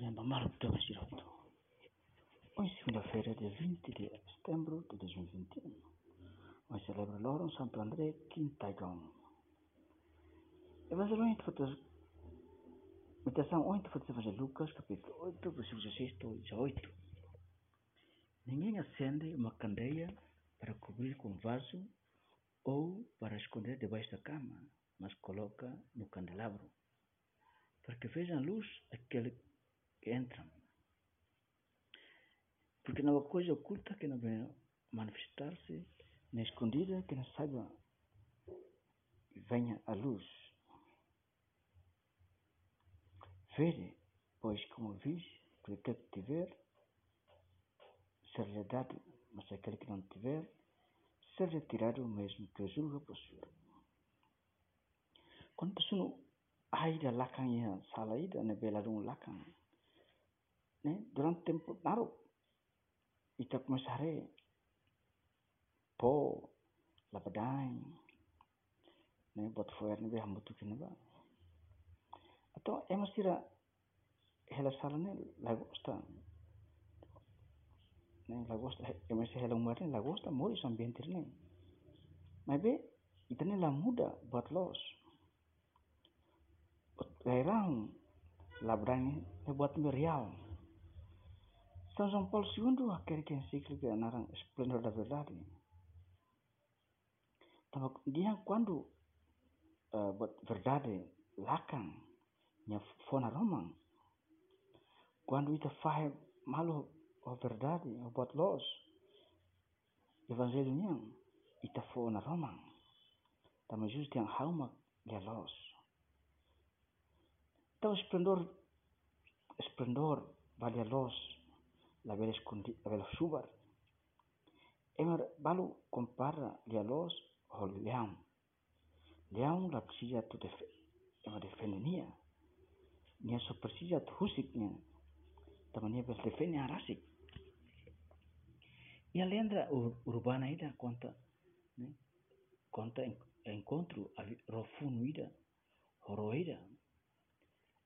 Cinema Marco Girotto. Hoje, segunda-feira, dia 20 de setembro de 2021. Hoje celebra Loro Santo André Quintagão. Evangelho 8, fotos. Meditação 8, fotos Evangelho Lucas, capítulo 8, versículo 16 a 18. Ninguém acende uma candeia para cobrir com vaso ou para esconder debaixo da cama, mas coloca no candelabro para que vejam luz aquele que entra. Porque não há coisa oculta que não venha manifestar-se, nem escondida que não saiba venha a luz. Vede, pois, como vis, que aquele que tiver, ser-lhe dado, mas aquele que não tiver, ser-lhe tirado o mesmo que julga possuir. Quando a pessoa aida lakang ya sala ida ne bela dung ne durante tempo naro ita kumasare po la badai ne bot foer ne be hambutu kina ba atau emasira hela sala ne lagosta ne lagosta emasira hela umar ne lagosta mori sambientir ne Maybe, itane la muda buat los. Leirão labrang e buat merial. São João Paulo II aquele que encíclica narang esplendor da verdade. Tama dia quando buat verdade lakang nya fona romang. Quando ita faz malu o verdade o buat los. Evangelho nya ita fona romang. Tama just yang hauma dia los. Então, esplendor, esplendor, vale a luz, la vela, la vela Schubert. Emer Balu compara dialog hol leão. Leão la precisa tu def emer defendenia. Nia so precisa tu husik nia. Tamania bes defendenia rasik. E a lenda urbana ainda conta, né? conta encontro a rofunuída, horoeira.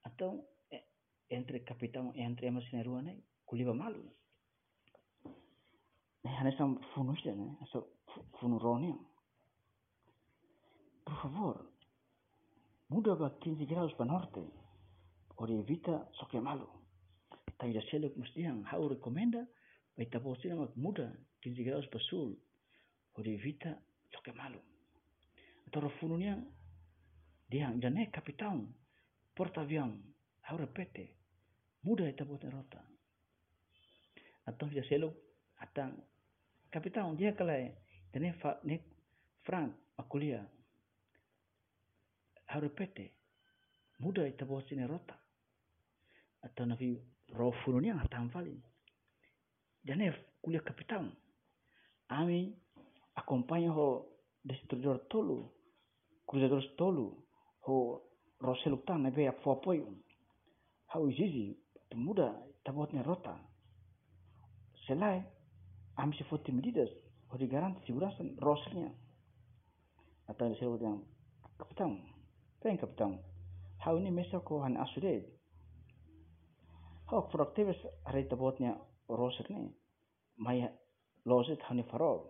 Então, eh, entre capitão, entre a macineruana, né? Hanya sam funus dia, né? Asa funuroni. Por favor, muda ba 15 graus para norte. Ori evita soke malu. Tai da selo mustiang hau recomenda bai tabo sina mak muda 15 graus para sul. Ori evita soke malu. Atau fununia dia jane capitão porta-avião, ao repete, muda esta bota rota. Já sei logo, atang, capitão, dia lá, tene fa, ne, frank, makulia, ao repete, muda esta bota rota. Atau navi rofurunia atang fali. Jane kuliah capitão, ami acompanha o destruidor tolo, cruzador tolo, o Rosel utang na bea fopoi. Hau zizi, muda tabotnya rota. Selai, am se foti medidas, o di garanti Roselnya. Atau di sewa yang kapitang. Peng kapitang. Hau ini mesa ko han asude. Hau produktivis hari tabotnya Rosel ni. Maya losit hani farol.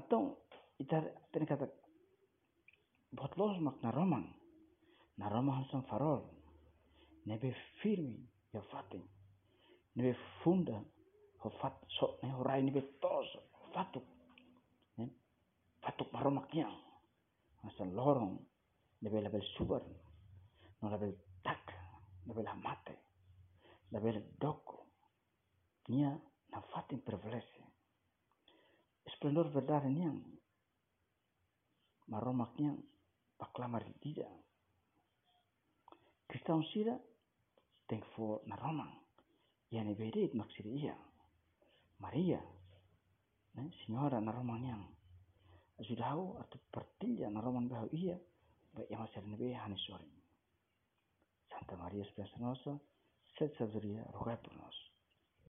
Atau ita tani kata buat los mak na romang na romang sang farol nebe firmi ya fatin nebe funda ho fat so ho nebe tos fatuk. Ne? Fatuk maromak yang asa lorong nebe label subar no label tak nebe la mate label doko. Nia na fatin privilege esplendor verdade niang. Maromak niang paklamar tidak. Kristau sira thank for na romang. Ya ni bedit maksud iya. Maria, ne, signora na romang yang. Sudah atau pertilja na romang bahu iya. Baik yang masih hanis sore. Santa Maria Spesianosa, Set Sazuria, Rogai Purnos.